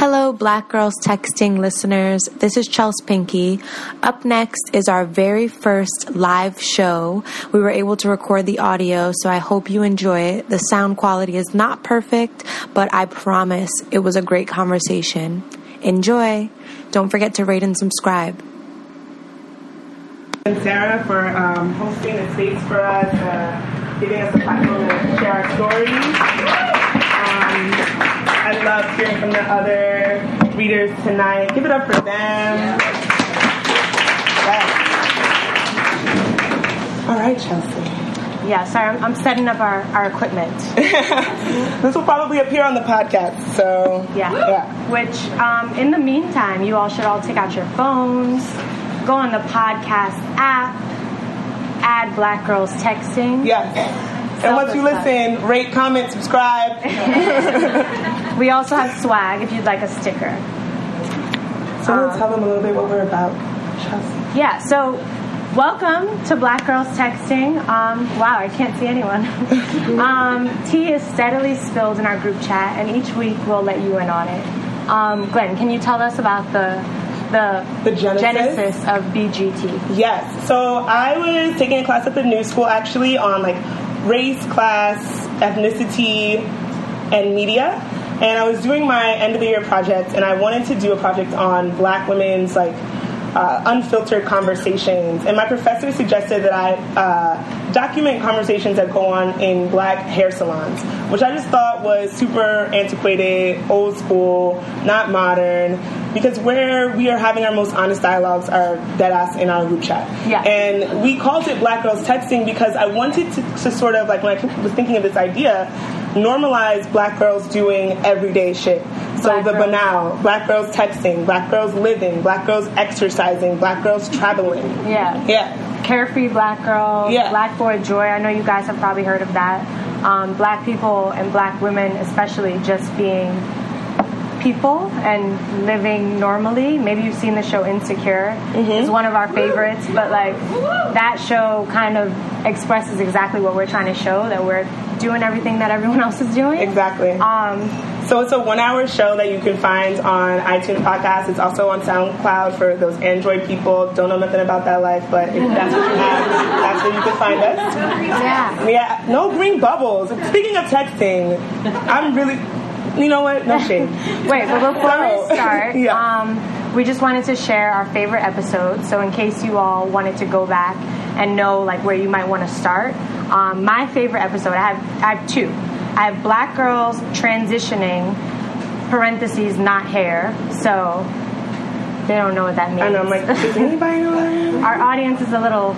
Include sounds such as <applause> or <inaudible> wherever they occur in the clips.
Hello, Black Girls Texting listeners. This is Chelsea Pinky. Up next is our very first live show. We were able to record the audio, so I hope you enjoy it. The sound quality is not perfect, but I promise it was a great conversation. Enjoy. Don't forget to rate and subscribe. And Sarah for um, hosting the space for us, uh, giving us a platform to share our stories. Um, I love hearing from the other readers tonight. Give it up for them. Yes. All right, Chelsea. Yeah, sorry, I'm, I'm setting up our, our equipment. <laughs> this will probably appear on the podcast, so. Yeah. yeah. Which, um, in the meantime, you all should all take out your phones, go on the podcast app, add Black Girls Texting. Yes. And once you listen, rate, comment, subscribe. <laughs> <laughs> we also have swag if you'd like a sticker. So um, we'll tell them a little bit what we're about. Chelsea. Yeah, so welcome to Black Girls Texting. Um, wow, I can't see anyone. <laughs> um, tea is steadily spilled in our group chat, and each week we'll let you in on it. Um, Glenn, can you tell us about the the, the genesis? genesis of BGT? Yes. So I was taking a class at the New School actually on like race, class, ethnicity, and media. And I was doing my end of the year project, and I wanted to do a project on black women's like uh, unfiltered conversations. And my professor suggested that I uh, document conversations that go on in black hair salons, which I just thought was super antiquated, old school, not modern. Because where we are having our most honest dialogues are dead ass in our group chat. Yeah. And we called it Black Girls Texting because I wanted to, to sort of, like, when I was thinking of this idea, normalize black girls doing everyday shit. So black the girls. banal, black girls texting, black girls living, black girls exercising, black girls traveling. Yeah. Yeah. Carefree black girl, yeah. black boy joy. I know you guys have probably heard of that. Um, black people and black women, especially, just being people and living normally. Maybe you've seen the show Insecure. Mm-hmm. It's one of our favorites, but like that show kind of expresses exactly what we're trying to show that we're doing everything that everyone <laughs> else is doing. Exactly. Um, so it's a one-hour show that you can find on iTunes Podcast. It's also on SoundCloud for those Android people. Don't know nothing about that life, but if that's what you have, that's where you can find us. Yeah. Yeah. No green bubbles. Speaking of texting, I'm really you know what? No shame. <laughs> Wait, but before so, we start, <laughs> yeah. um, we just wanted to share our favorite episodes. So in case you all wanted to go back and know like where you might want to start, um, my favorite episode I have I have two. I have Black Girls transitioning parentheses not hair. So they don't know what that means. I know. I'm like, does anybody know that? <laughs> Our audience is a little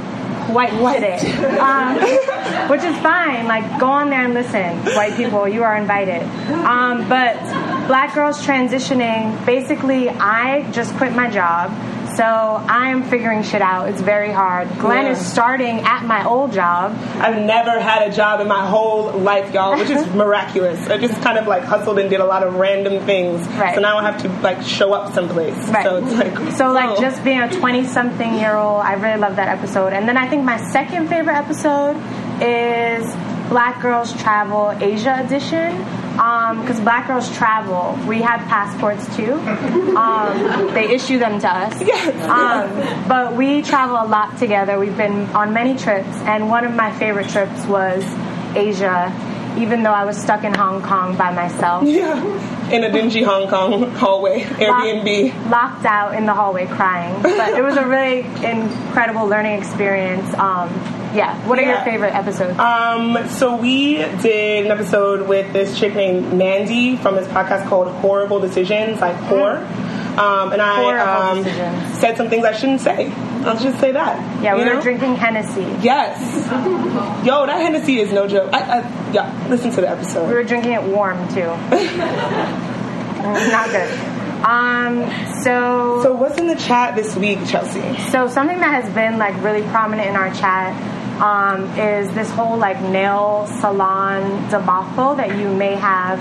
white, today, um, <laughs> which is fine. Like, go on there and listen. White people, you are invited. Um, but black girls transitioning, basically, I just quit my job so I'm figuring shit out. It's very hard. Glenn yeah. is starting at my old job. I've never had a job in my whole life, y'all, which is <laughs> miraculous. I just kind of like hustled and did a lot of random things. Right. So now I have to like show up someplace. Right. So it's like So like oh. just being a 20 something year old, I really love that episode. And then I think my second favorite episode is Black Girls Travel Asia Edition because um, black girls travel. We have passports too. Um, they issue them to us. Yes. Um, but we travel a lot together. We've been on many trips, and one of my favorite trips was Asia. Even though I was stuck in Hong Kong by myself. <laughs> Yeah. In a dingy Hong Kong hallway, Airbnb. Locked, locked out in the hallway crying. But it was a really incredible learning experience. Um, yeah. What are yeah. your favorite episodes? Um, so we did an episode with this chick named Mandy from this podcast called Horrible Decisions, like mm. whore. Um, and I um, said some things I shouldn't say. I'll just say that. Yeah, we were know? drinking Hennessy. Yes. Yo, that Hennessy is no joke. I, I, yeah, listen to the episode. We were drinking it warm too. <laughs> Not good. Um, so So what's in the chat this week, Chelsea? So something that has been like really prominent in our chat um, is this whole like nail salon debacle that you may have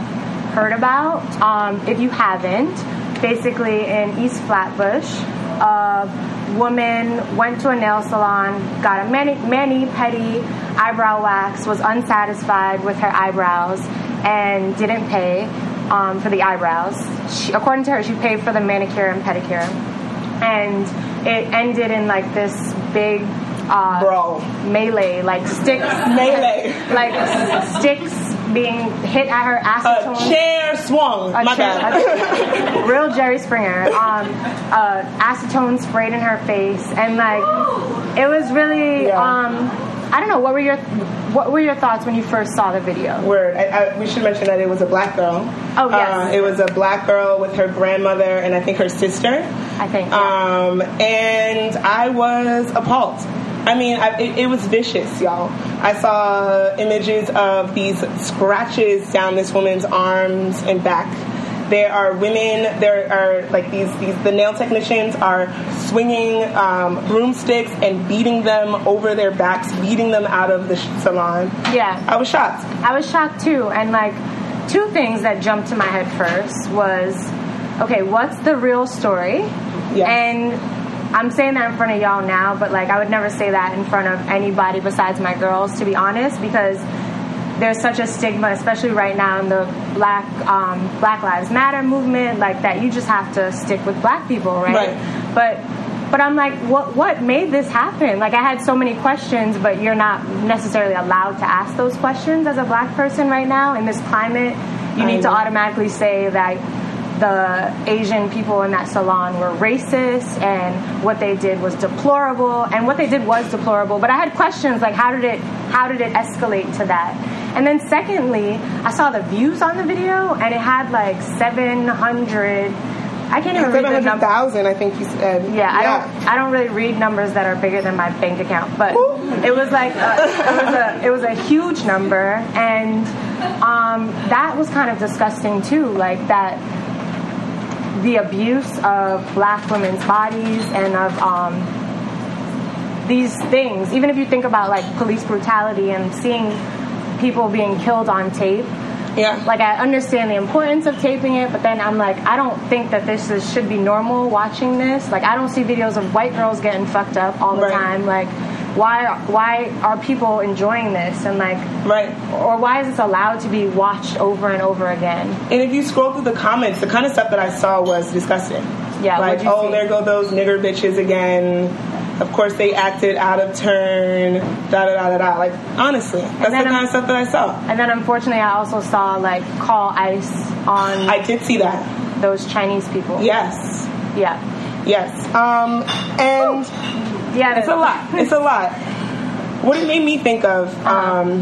heard about. Um, if you haven't, basically in East Flatbush, a woman went to a nail salon, got a mani, mani pedi eyebrow wax, was unsatisfied with her eyebrows, and didn't pay. um, for the eyebrows. She, according to her, she paid for the manicure and pedicure, and it ended in like this big uh, Bro. melee, like sticks, Melee. like sticks being hit at her A acetone. chair swung. A My chair- bad. <laughs> real Jerry Springer. Um, uh, acetone sprayed in her face, and like it was really. Yeah. Um, I don't know. What were your What were your thoughts when you first saw the video? Word. I, I, we should mention that it was a black girl. Oh, yes. Uh, it was a black girl with her grandmother and I think her sister. I think. yeah. Um, and I was appalled. I mean, I, it, it was vicious, y'all. I saw images of these scratches down this woman's arms and back. There are women. There are like these. These the nail technicians are swinging um, broomsticks and beating them over their backs, beating them out of the salon. Yeah. I was shocked. I was shocked too, and like two things that jumped to my head first was, okay, what's the real story? Yes. And I'm saying that in front of y'all now, but like I would never say that in front of anybody besides my girls, to be honest, because there's such a stigma, especially right now in the Black um, Black Lives Matter movement, like that you just have to stick with Black people, right? Right. But but I'm like, what what made this happen? Like I had so many questions, but you're not necessarily allowed to ask those questions as a Black person right now in this climate. You I need to automatically say that the Asian people in that salon were racist and what they did was deplorable and what they did was deplorable but I had questions like how did it how did it escalate to that and then secondly I saw the views on the video and it had like 700 I can't even read the number thousand, I think you said. yeah, I don't. I don't really read numbers that are bigger than my bank account, but it was like a, it was a it was a huge number, and um, that was kind of disgusting too. Like that, the abuse of black women's bodies and of um, these things. Even if you think about like police brutality and seeing people being killed on tape, Yeah. like I understand the importance of taping it, but then I'm like, I don't think that this is, should be normal watching this. Like I don't see videos of white girls getting fucked up all the Right. time. Like why why are people enjoying this and like right. or why is this allowed to be watched over and over again? And if you scroll through the comments, the kind of stuff that I saw was disgusting. Yeah, Like, oh, see? there go those nigger bitches again. Of course, they acted out of turn. Da da da da da. Like, honestly, that's the kind of stuff that I saw. And then unfortunately I also saw like call ice on I did see that. those Chinese people. Yes. Yeah. Yes. Um, and Yeah. it's a lot. It's a lot. What it made me think of, um,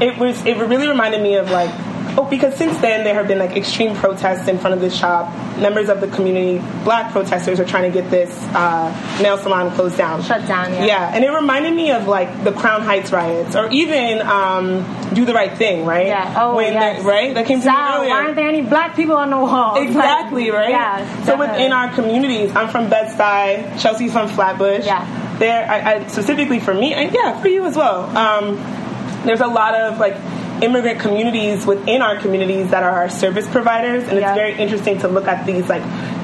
it was it really reminded me of like, oh, because since then there have been like extreme protests in front of this shop. Members of the community, black protesters, are trying to get this uh, nail salon closed down. Shut down, yeah. Yeah, and it reminded me of like the Crown Heights riots, or even um, Do the Right Thing, right? Yeah. Oh, when yes. the- right? That came to me earlier. why aren't there any black people on the wall? Exactly, Like, right? Yeah. So definitely. within our communities, I'm from Bed-Stuy, Chelsea's from Flatbush. Yeah. There, I, I, specifically for me, and yeah, for you as well. Um, there's a lot of like immigrant communities within our communities that are our service providers, and Yeah. it's very interesting to look at these like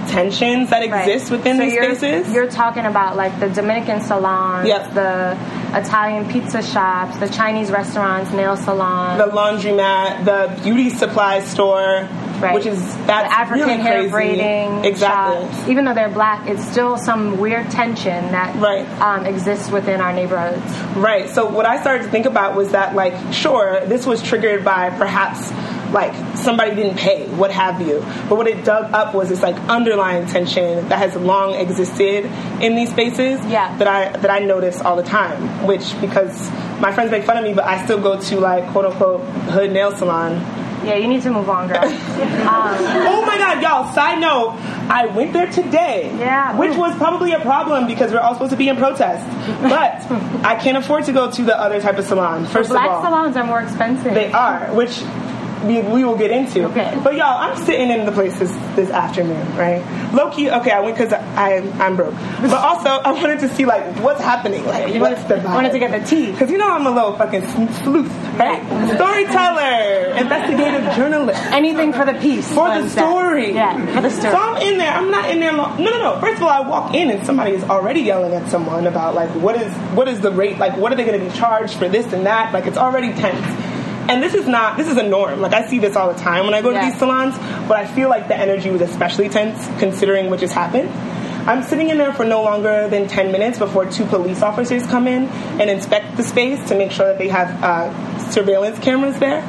tensions that Right. exist within so these you're, spaces. You're talking about like the Dominican salons, Yep. the Italian pizza shops, the Chinese restaurants, nail salons, the laundromat, the beauty supply store, right. which is that's the African really hair braiding exactly. shops. Even though they're black, it's still some weird tension that Right. um, exists within our neighborhoods. Right. So what I started to think about was that, like, sure, this was triggered by perhaps like somebody didn't pay, what have you. But what it dug up was this like underlying tension that has long existed in these spaces. Yeah. That I that I notice all the time. Which because my friends make fun of me, but I still go to like quote unquote hood nail salon. Yeah, you need to move on, girl. <laughs> um, Oh my god, y'all, side note, I went there today. Yeah. Which was probably a problem because we're all supposed to be in protest. But <laughs> I can't afford to go to the other type of salon, first black of all. black salons are more expensive. They are, which we, we will get into. Okay. But y'all, I'm sitting in the place this, this afternoon, right? Low key, okay, I went because I, I'm broke. But also, I wanted to see, like, what's happening. Like, you what's wanted, the vibe? wanted to get the tea. Because you know I'm a little fucking sleuth, right? Storyteller, investigative journalist. Anything for the piece. For the was that. story. Yeah, for the story. So I'm in there. I'm not in there long. No, no, no. First of all, I walk in and somebody is already yelling at someone about like what is what is the rate? Like what are they going to be charged for this and that? Like it's already tense. And this is not this is a norm. Like I see this all the time when I go to these salons, but I feel like the energy was especially tense considering what just happened. I'm sitting in there for no longer than 10 minutes before two police officers come in and inspect the space to make sure that they have uh, surveillance cameras there.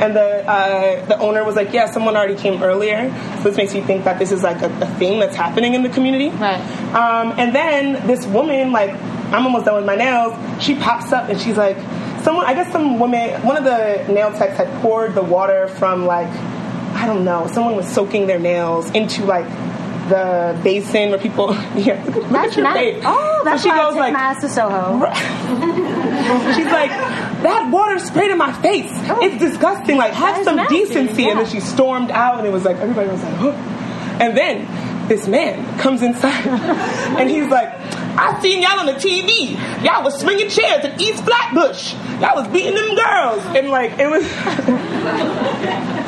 And the uh, the owner was like, "Yeah, someone already came earlier." So this makes you think that this is like a, a thing that's happening in the community. Right. Um, and then this woman, like, I'm almost done with my nails. She pops up and she's like, someone, I guess some woman, one of the nail techs had poured the water from like, I don't know, someone was soaking their nails into like the basin where people. <laughs> Yeah, look, look That's your nice. face. Oh, that's And she why I goes take like, to Soho. <laughs> She's like, that water sprayed in my face. Oh. It's disgusting. Like, have some nasty, decency. And then she stormed out, and it was like, everybody was like, huh. And then this man comes inside, <laughs> and he's like, I seen y'all on the TV. Y'all was swinging chairs at East Flatbush. Y'all was beating them girls. And like, it was. <laughs>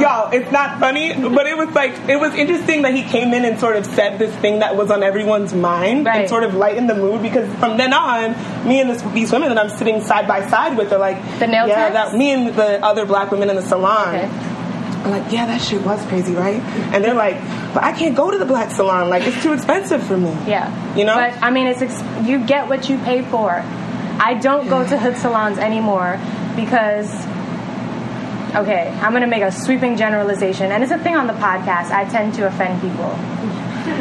Y'all, it's not funny, but it was like it was interesting that he came in and sort of said this thing that was on everyone's mind Right. and sort of lightened the mood because from then on, me and this, these women that I'm sitting side by side with are like, The nail yeah, techs? that me and the other black women in the salon. Okay. I'm like, yeah, that shit was crazy, right? And they're like, but I can't go to the black salon. Like, it's too expensive for me. Yeah. You know? But I mean, it's ex- you get what you pay for. I don't go to hood salons anymore because. Okay, I'm gonna make a sweeping generalization, and it's a thing on the podcast. I tend to offend people.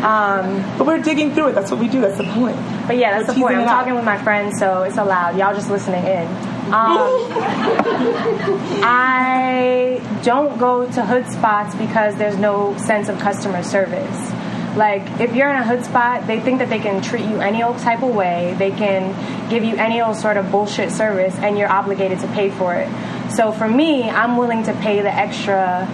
Um, But we're digging through it. That's what we do. That's the point. but yeah, that's We're the point. I'm it out. talking with my friends, so it's allowed. Y'all just listening in. Um, I don't go to hood spots because there's no sense of customer service. Like, if you're in a hood spot, they think that they can treat you any old type of way. They can give you any old sort of bullshit service, and you're obligated to pay for it. So for me, I'm willing to pay the extra.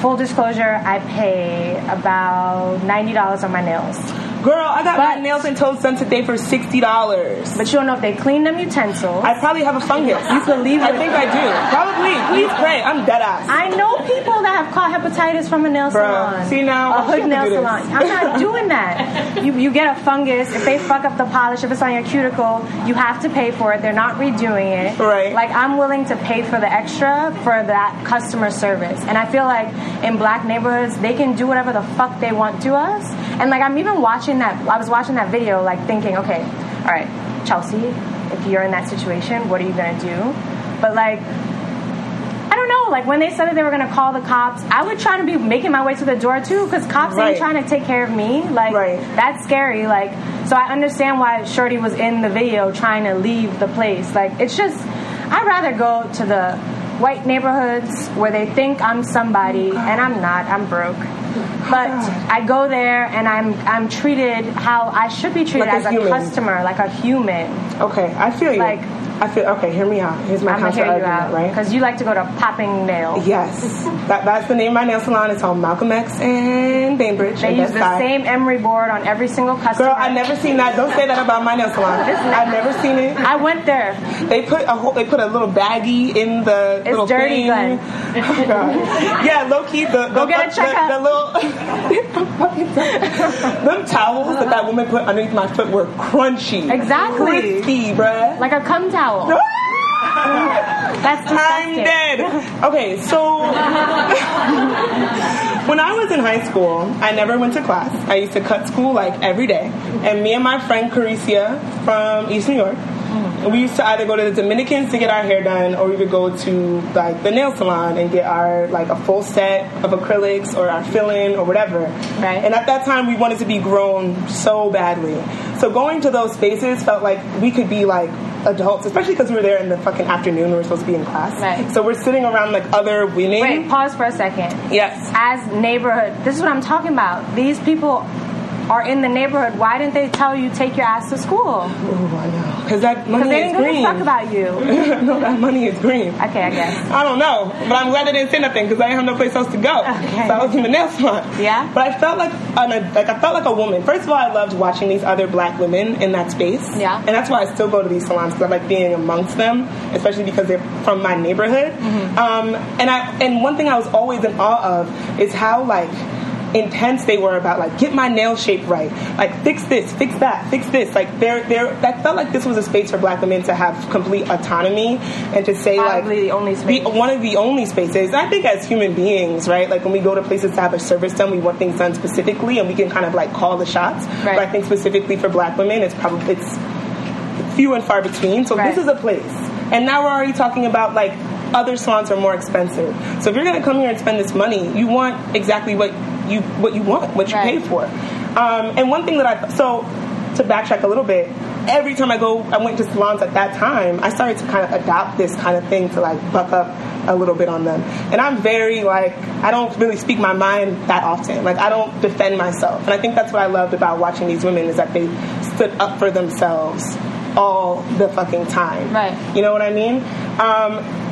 Full disclosure, I pay about ninety dollars on my nails. Girl, I got my nails and toes done today for sixty dollars. But you don't know if they clean them utensils. I probably have a fungus. You believe I it? think I do. Probably. Please pray. I'm dead ass. I know people that have caught hepatitis from a nail salon. see now, a hood nail salon. I'm not <laughs> doing that. You you get a fungus if they fuck up the polish. If it's on your cuticle, you have to pay for it. They're not redoing it. Right. Like I'm willing to pay for the extra for that customer service. And I feel like in black neighborhoods, they can do whatever the fuck they want to us. And like I'm even watching that. I was watching that video, like thinking, okay, all right, Chelsea, if you're in that situation, what are you gonna do? But like. I don't know. Like when they said that they were gonna call the cops, I would try to be making my way to the door too, because cops Right. ain't trying to take care of me. Like Right. that's scary. Like so, I understand why Shorty was in the video trying to leave the place. Like it's just, I'd rather go to the white neighborhoods where they think I'm somebody and I'm not. I'm broke. But I go there and I'm I'm treated how I should be treated Like as a human. customer, like a human. Okay, I feel you. Like- I feel okay. Hear me out. Here's my I'm counter hear you argument, out right? because you like to go to popping nails. Yes, <laughs> that, that's the name of my nail salon. It's on Malcolm X and Bainbridge. They and use the Buy. same emery board on every single customer. Girl, I never seen that. Don't say that about my nail salon. I've never seen it. I went there. They put a whole, they put a little baggie in the It's little dirty, thing. <laughs> Oh, God. yeah, low key the, the Go get a the- checkup. The, little <laughs> them towels that that woman put underneath my foot were crunchy, Exactly. crispy, bruh. Like a cum towel. <laughs> That's I'm dead. Okay, so <laughs> when I was in high school, I never went to class. I used to cut school like every day. And me and my friend Caricia from East New York, we used to either go to the Dominicans to get our hair done, or we would go to like the nail salon and get our like a full set of acrylics or our fill-in or whatever. Right. And at that time, we wanted to be grown so badly. So going to those spaces felt like we could be like adults, especially because we were there in the fucking afternoon. We were supposed to be in class. Right. So we're sitting around like other women. Wait, pause for a second. Yes. As neighborhood, this is what I'm talking about. These people are in the neighborhood. Why didn't they tell you take your ass to school? Oh, I know. Because that money money they is didn't green. fuck about you. <laughs> no, that money is green. Okay, I guess. I don't know, but I'm glad they didn't say nothing because I didn't have no place else to go. Okay. So I was in the nail salon. Yeah? But I felt like an, like I felt like a woman. First of all, I loved watching these other black women in that space. Yeah. And that's why I still go to these salons because I like being amongst them, especially because they're from my neighborhood. Mm-hmm. Um, and I and one thing I was always in awe of is how like intense they were about like get my nail shape right, like fix this, fix that, fix this. Like there, there. That felt like this was a space for Black women to have complete autonomy and to say Probably like the only space. one of the only spaces. I think as human beings, right? Like when we go to places to have a service done, we want things done specifically, and we can kind of like call the shots. Right. But I think specifically for Black women, it's probably it's few and far between. So Right. this is a place. And now we're already talking about like other salons are more expensive. So if you're gonna come here and spend this money, you want exactly what you what you want, what you Right. pay for. Um, and one thing that I so to backtrack a little bit, every time I go, I went to salons at that time. I started to kind of adopt this kind of thing to like buck up a little bit on them. And I'm very like I don't really speak my mind that often. Like I don't defend myself. And I think that's what I loved about watching these women is that they stood up for themselves all the fucking time. Right. You know what I mean? Um,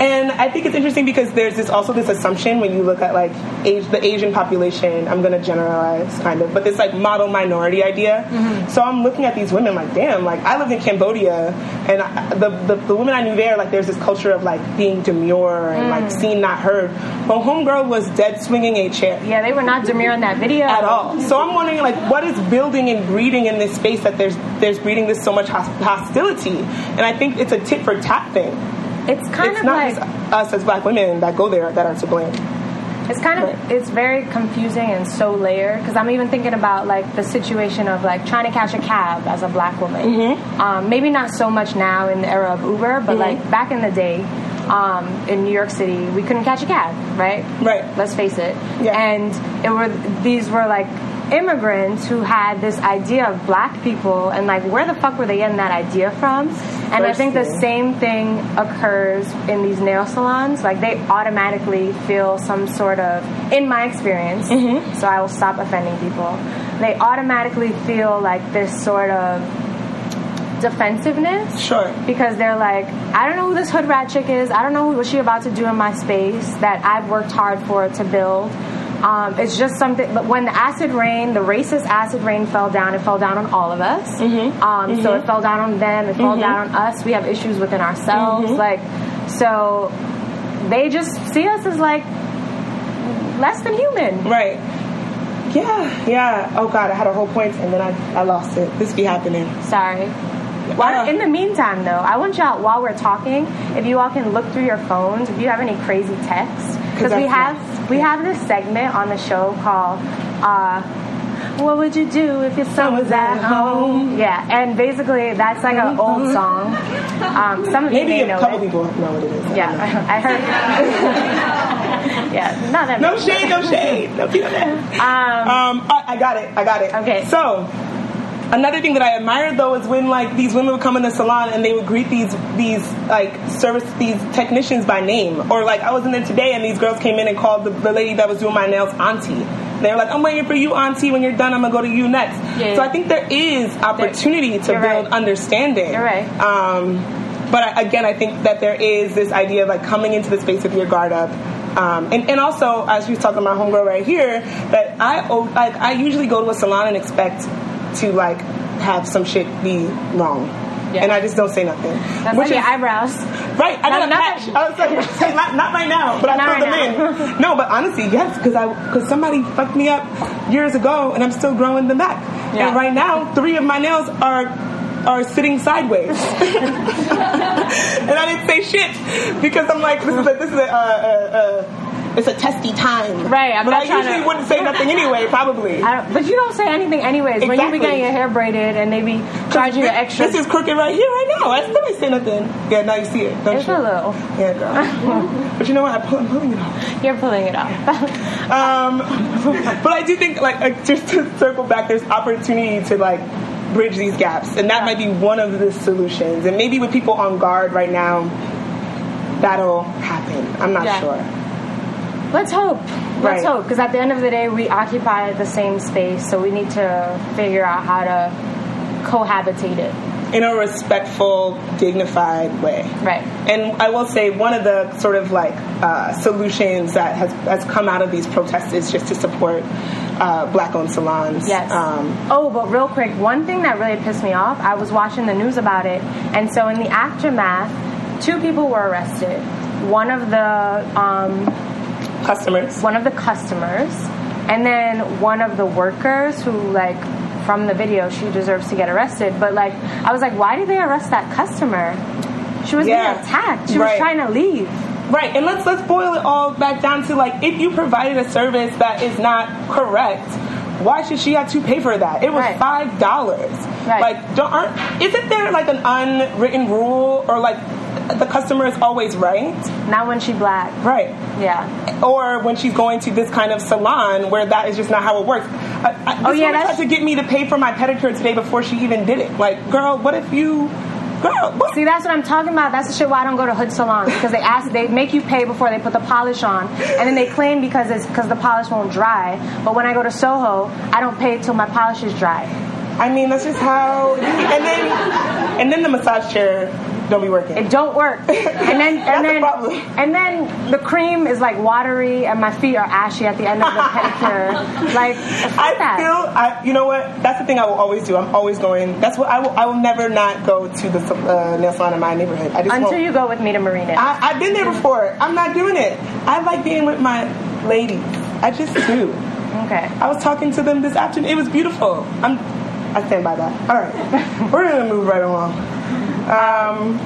and I think it's interesting because there's this also this assumption when you look at like age, the Asian population. I'm going to generalize kind of, but this like model minority idea. Mm-hmm. So I'm looking at these women like, damn, like I lived in Cambodia, and I, the, the the women I knew there, like there's this culture of like being demure and like mm. seen not heard. But homegirl was dead swinging a chair yeah, they were not demure in that video at all. So I'm wondering, like, what is building and breeding in this space that there's there's breeding this so much hostility? And I think it's a tit for tat thing. It's kind it's of not like us as black women that go there that are to blame. It's kind of it's very confusing and so layered because I'm even thinking about like the situation of like trying to catch a cab as a black woman. Mm-hmm. Um, maybe not so much now in the era of Uber, but like back in the day. Um, in New York City, we couldn't catch a cab, right? Right. Let's face it. Yeah. And it were these were like immigrants who had this idea of black people, and like where the fuck were they getting that idea from? And I think the same thing occurs in these nail salons. Like they automatically feel some sort of, in my experience, mm-hmm. so I will stop offending people. They automatically feel like this sort of defensiveness Sure. because they're like, I don't know who this hood rat chick is. I don't know what she about to do in my space that I've worked hard for to build. Um, it's just something. But when the acid rain, the racist acid rain fell down, it fell down on all of us. Um, So it fell down on them. It fell down on us. We have issues within ourselves. Like, so they just see us as like less than human. Right. Yeah, yeah. Oh God, I had a whole point and then I, I lost it. This be happening. Sorry. While, in the meantime, though, I want y'all while we're talking, if you all can look through your phones, if you have any crazy texts, because we have we have this segment on the show called. Uh, what would you do if your son was at home? Yeah, and basically that's like an old song. Um, some of you Maybe may a know couple it. people know what it is. Yeah, don't. I heard. <laughs> yeah, not that No shade, no shade. No shade. Um, Um, I, I got it. I got it. Okay. So, another thing that I admired though is when like these women would come in the salon and they would greet these these like service these technicians by name, or like I was in there today and these girls came in and called the, the lady that was doing my nails auntie. They were like, "I'm waiting for you, auntie. When you're done, I'm gonna go to you next." Yeah. So I think there is opportunity to You're build right. understanding. You're right. Um, but I, again, I think that there is this idea of like coming into the space with your guard up. Um, and, and also, as you was talking about homegirl right here, that I oh, like I usually go to a salon and expect to like have some shit be wrong, Yeah. and I just don't say nothing. that's Which like your is- eyebrows. Right, I got Not- a patch. I was like, <laughs> not, not right now, but I Not filled right them in. No, but honestly, yes, because I because somebody fucked me up years ago, and I'm still growing them back. Yeah. And right now, three of my nails are are sitting sideways, <laughs> and I didn't say shit because I'm like, this is a this is a. Uh, uh, uh, it's a testy time, Right, I'm but I usually to- wouldn't say <laughs> nothing anyway. Probably. I don't, but you don't say anything anyways. When you be getting your hair braided and they be charging you extra. This is crooked right here, right now. I still ain't say nothing. Yeah, now you see it. Don't it's you? a little. Yeah, girl. <laughs> but you know what? I I'm pulling it off. You're pulling it off. <laughs> Um, but I do think, like, like, just to circle back, there's opportunity to like bridge these gaps, and that might be one of the solutions. And maybe with people on guard right now, that'll happen. I'm not Yeah. sure. Let's hope. Let's hope. Because at the end of the day, we occupy the same space, so we need to figure out how to cohabitate it. In a respectful, dignified way. Right. And I will say one of the sort of like uh, solutions that has, has come out of these protests is just to support uh, black-owned salons. Yes. Um, oh, but real quick, one thing that really pissed me off, I was watching the news about it, and so in the aftermath, two people were arrested. One of the um, customers. one of the customers And then one of the workers who like from the video, she deserves to get arrested. But like, I was like, why did they arrest that customer? She was Yeah. being attacked. She Right. was trying to leave. Right, and let's let's boil it all back down to like if you provided a service that is not correct, why should she have to pay for that? It was Right. five dollars. Right. Like, don't aren't isn't there like an unwritten rule or like the customer is always right? Not when she black. Right. Yeah. Or when she's going to this kind of salon where that is just not how it works. I, I, Oh, yeah, that's- tried to get me to pay for my pedicure today before she even did it. Like, girl, what if you, girl, what? See, that's what I'm talking about. That's the shit why I don't go to hood salons because they ask, they make you pay before they put the polish on, and then they claim because it's because the polish won't dry. But when I go to Soho, I don't pay till my polish is dry. I mean, that's just how. And then, and then the massage chair don't be working. It don't work. <laughs> And then and the then problem. and then the cream is like watery, and my feet are ashy at the end of the <laughs> pedicure. Like I that. feel, I, you know what? That's the thing I will always do. I'm always going. That's what I will. I will never not go to the uh, nail salon in my neighborhood. I just Until won't. you go with me to Marina. I, I've been there before. I'm not doing it. I like being with my ladies. I just do. okay. I was talking to them this afternoon. It was beautiful. I'm. I stand by that. All right, <laughs> we're gonna move right along. Um,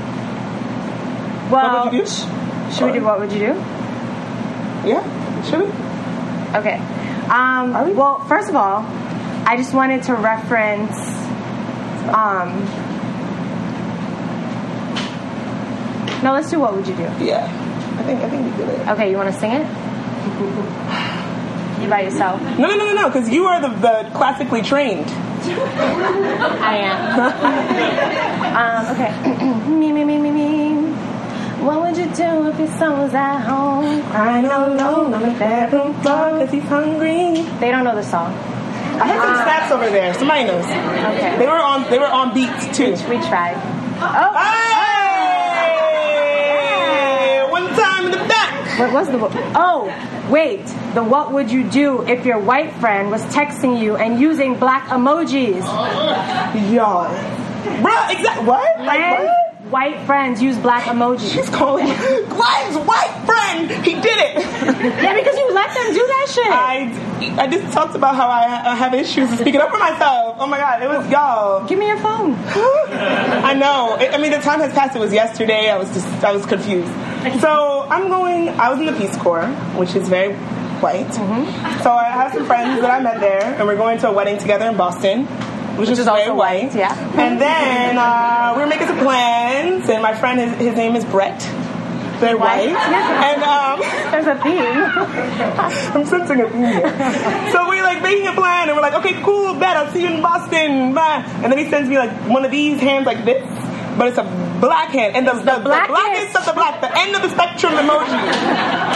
Well, what would you do? should we do what would you do? Yeah, should we? Okay. Um, we? well, first of all, I just wanted to reference. Um, no, let's do what would you do? Yeah, I think I think we did it. Okay, you want to sing it? <laughs> You by yourself? No, no, no, no, no, because you are the, the classically trained. <laughs> I am. um, okay. <clears throat> me, me, me, me, me. What would you do if your son was at home? Crying alone on the bedroom floor because he's hungry. They don't know the song. I heard some snaps over there. Somebody knows. Okay. They were on. They were on beats too. We tried. Oh, Hey! One time in the back. What was the Oh, wait. The what would you do if your white friend was texting you and using black emojis? Y'all, bruh, exact what? Like what? white friends use black emojis. She's calling Glenn's white friend. He did it. Yeah, because you let them do that shit. I, I just talked about how I, I have issues speaking up for myself. Oh my god, it was y'all. Give me your phone. <laughs> I know. I I mean, the time has passed. It was yesterday. I was just, I was confused. So I'm going. I was in the Peace Corps, which is very white. Mm-hmm. So I have some friends that I met there, and we're going to a wedding together in Boston, which, is, is very also white. white, yeah. And then uh, we were making some plans, and my friend, his, his name is Brett. Very white. White. And um, There's a theme. <laughs> I'm sensing a theme here. So we're like making a plan, and we're like, okay, cool, bet, I'll see you in Boston, bye. And then he sends me like one of these hands like this, but it's a black hand, and the, the, the blackest. blackest of the black, the end of the spectrum emoji.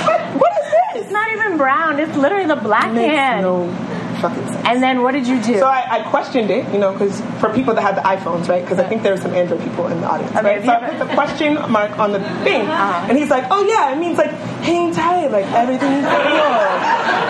what, what is this? It's not even brown. It's literally the black Makes hand. no fucking sense. And then what did you do? So I, I questioned it, you know, because for people that have the iPhones, right? Because I think there were some Android people in the audience, Okay, right? So I put the question mark on the thing, Uh-huh. and he's like, "Oh yeah, it means like hang tight, like everything's cool."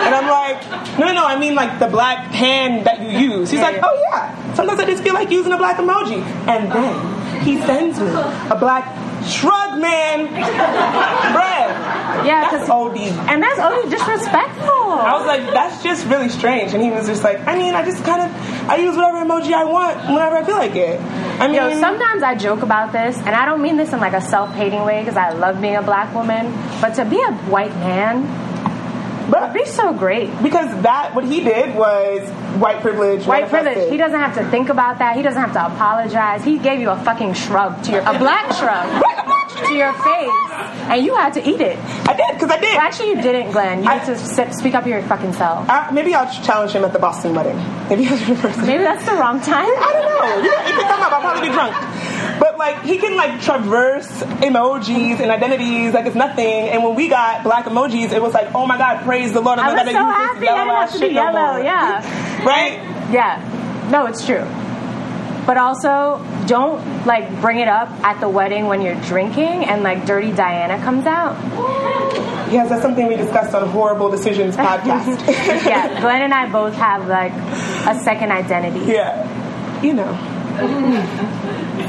And I'm like, "No, no, no, I mean like the black hand that you use." He's Yeah, like, yeah. "Oh yeah, sometimes I just feel like using a black emoji," and then he sends me a black shrug, man, bruh. yeah, That's OD. and that's only disrespectful. I was like, that's just really strange. And he was just like, I mean, I just kind of, I use whatever emoji I want whenever I feel like it. I mean, Yo, sometimes I joke about this, and I don't mean this in like a self-hating way because I love being a black woman. But to be a white man but would be so great. because that, what he did was white privilege. White privilege. He doesn't have to think about that. He doesn't have to apologize. He gave you a fucking shrug to your a black shrug to your face, and you had to eat it. I did, because I did. Well, actually, you didn't, Glenn. You I- had to sit, speak up your fucking self. Uh, maybe I'll challenge him at the Boston wedding. Maybe <laughs> Maybe that's the wrong time. I don't know. You you can come up. I'll probably be drunk. But like he can like traverse emojis and identities like it's nothing. And when we got black emojis, it was like, oh my god, praise the Lord! I I'm was not so happy this I yellow didn't have to be no yellow. more. Yeah. Right? Yeah. No, it's true. But also, don't like bring it up at the wedding when you're drinking and like Dirty Diana comes out. Yes, that's something we discussed on Horrible Decisions <laughs> podcast. yeah, Glenn and I both have like a second identity. yeah. You know.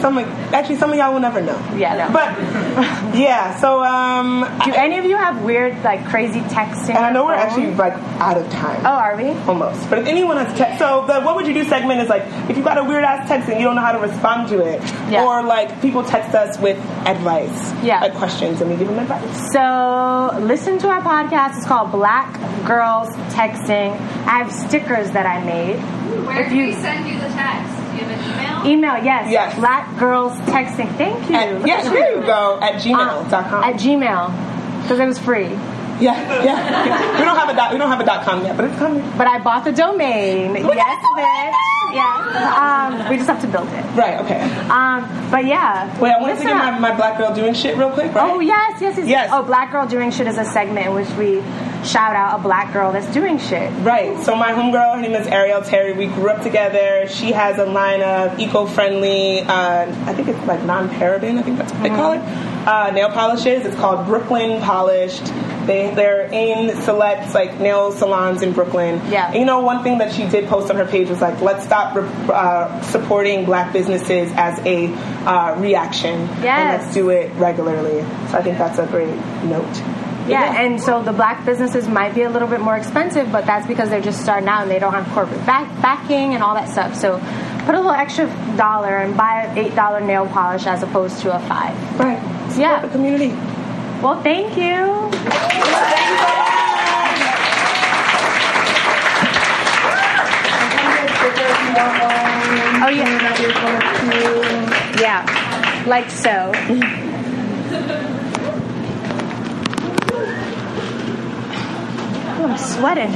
Some of, actually some of y'all will never know. Yeah, no. But <laughs> yeah, so um, Do any of you have weird, like crazy texting? and I know we're phone? actually like out of time. Oh, are we? Almost. But if anyone has text, so the what would you do segment is like if you got a weird ass text and you don't know how to respond to it, Yeah. or like people text us with advice, Yeah. like questions, and we give them advice. So listen to our podcast. It's called Black Girls Texting. I have stickers that I made. Where If can you- we send you the text? Do you have an email? Email, yes. Yes. Black Girls Texting. Thank you. At, yes, there you go. At gmail.com. At Gmail. Because it was free. yeah, yeah, yeah. We don't have a dot. We don't have a dot com yet, but it's coming. But I bought the domain. Look yes, at bitch. Yes. Um, we just have to build it. Right. Okay. Um, but yeah. Wait, I wanted to Listen get my, my black girl doing shit real quick. Right? Oh yes, yes, yes, Yes. Oh, Black Girl Doing Shit is a segment in which we shout out a black girl that's doing shit. Right. So my homegirl, her name is Ariel Terry. We grew up together. She has a line of eco-friendly, uh, I think it's like non-paraben. I think that's what they call it. Uh, nail polishes. It's called Brooklyn Polished. They they're in select like nail salons in Brooklyn. Yeah. And you know, one thing that she did post on her page was like, let's stop uh, supporting black businesses as a uh, reaction, and let's do it regularly. So I think that's a great note. Yeah, and so the black businesses might be a little bit more expensive, but that's because they're just starting out and they don't have corporate back- backing and all that stuff. So put a little extra dollar and buy an eight dollar nail polish as opposed to a five. Right. Support Yeah. the community. Well, thank you. Oh yeah, yeah, like so. <laughs> I'm sweating.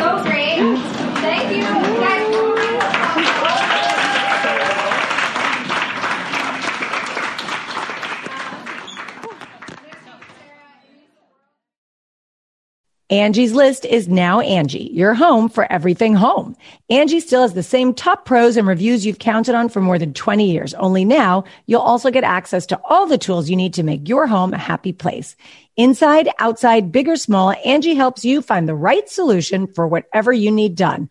So Angie's list is now Angie, your home for everything home. Angie still has the same top pros and reviews you've counted on for more than 20 years. Only now you'll also get access to all the tools you need to make your home a happy place. Inside, outside, big or small, Angie helps you find the right solution for whatever you need done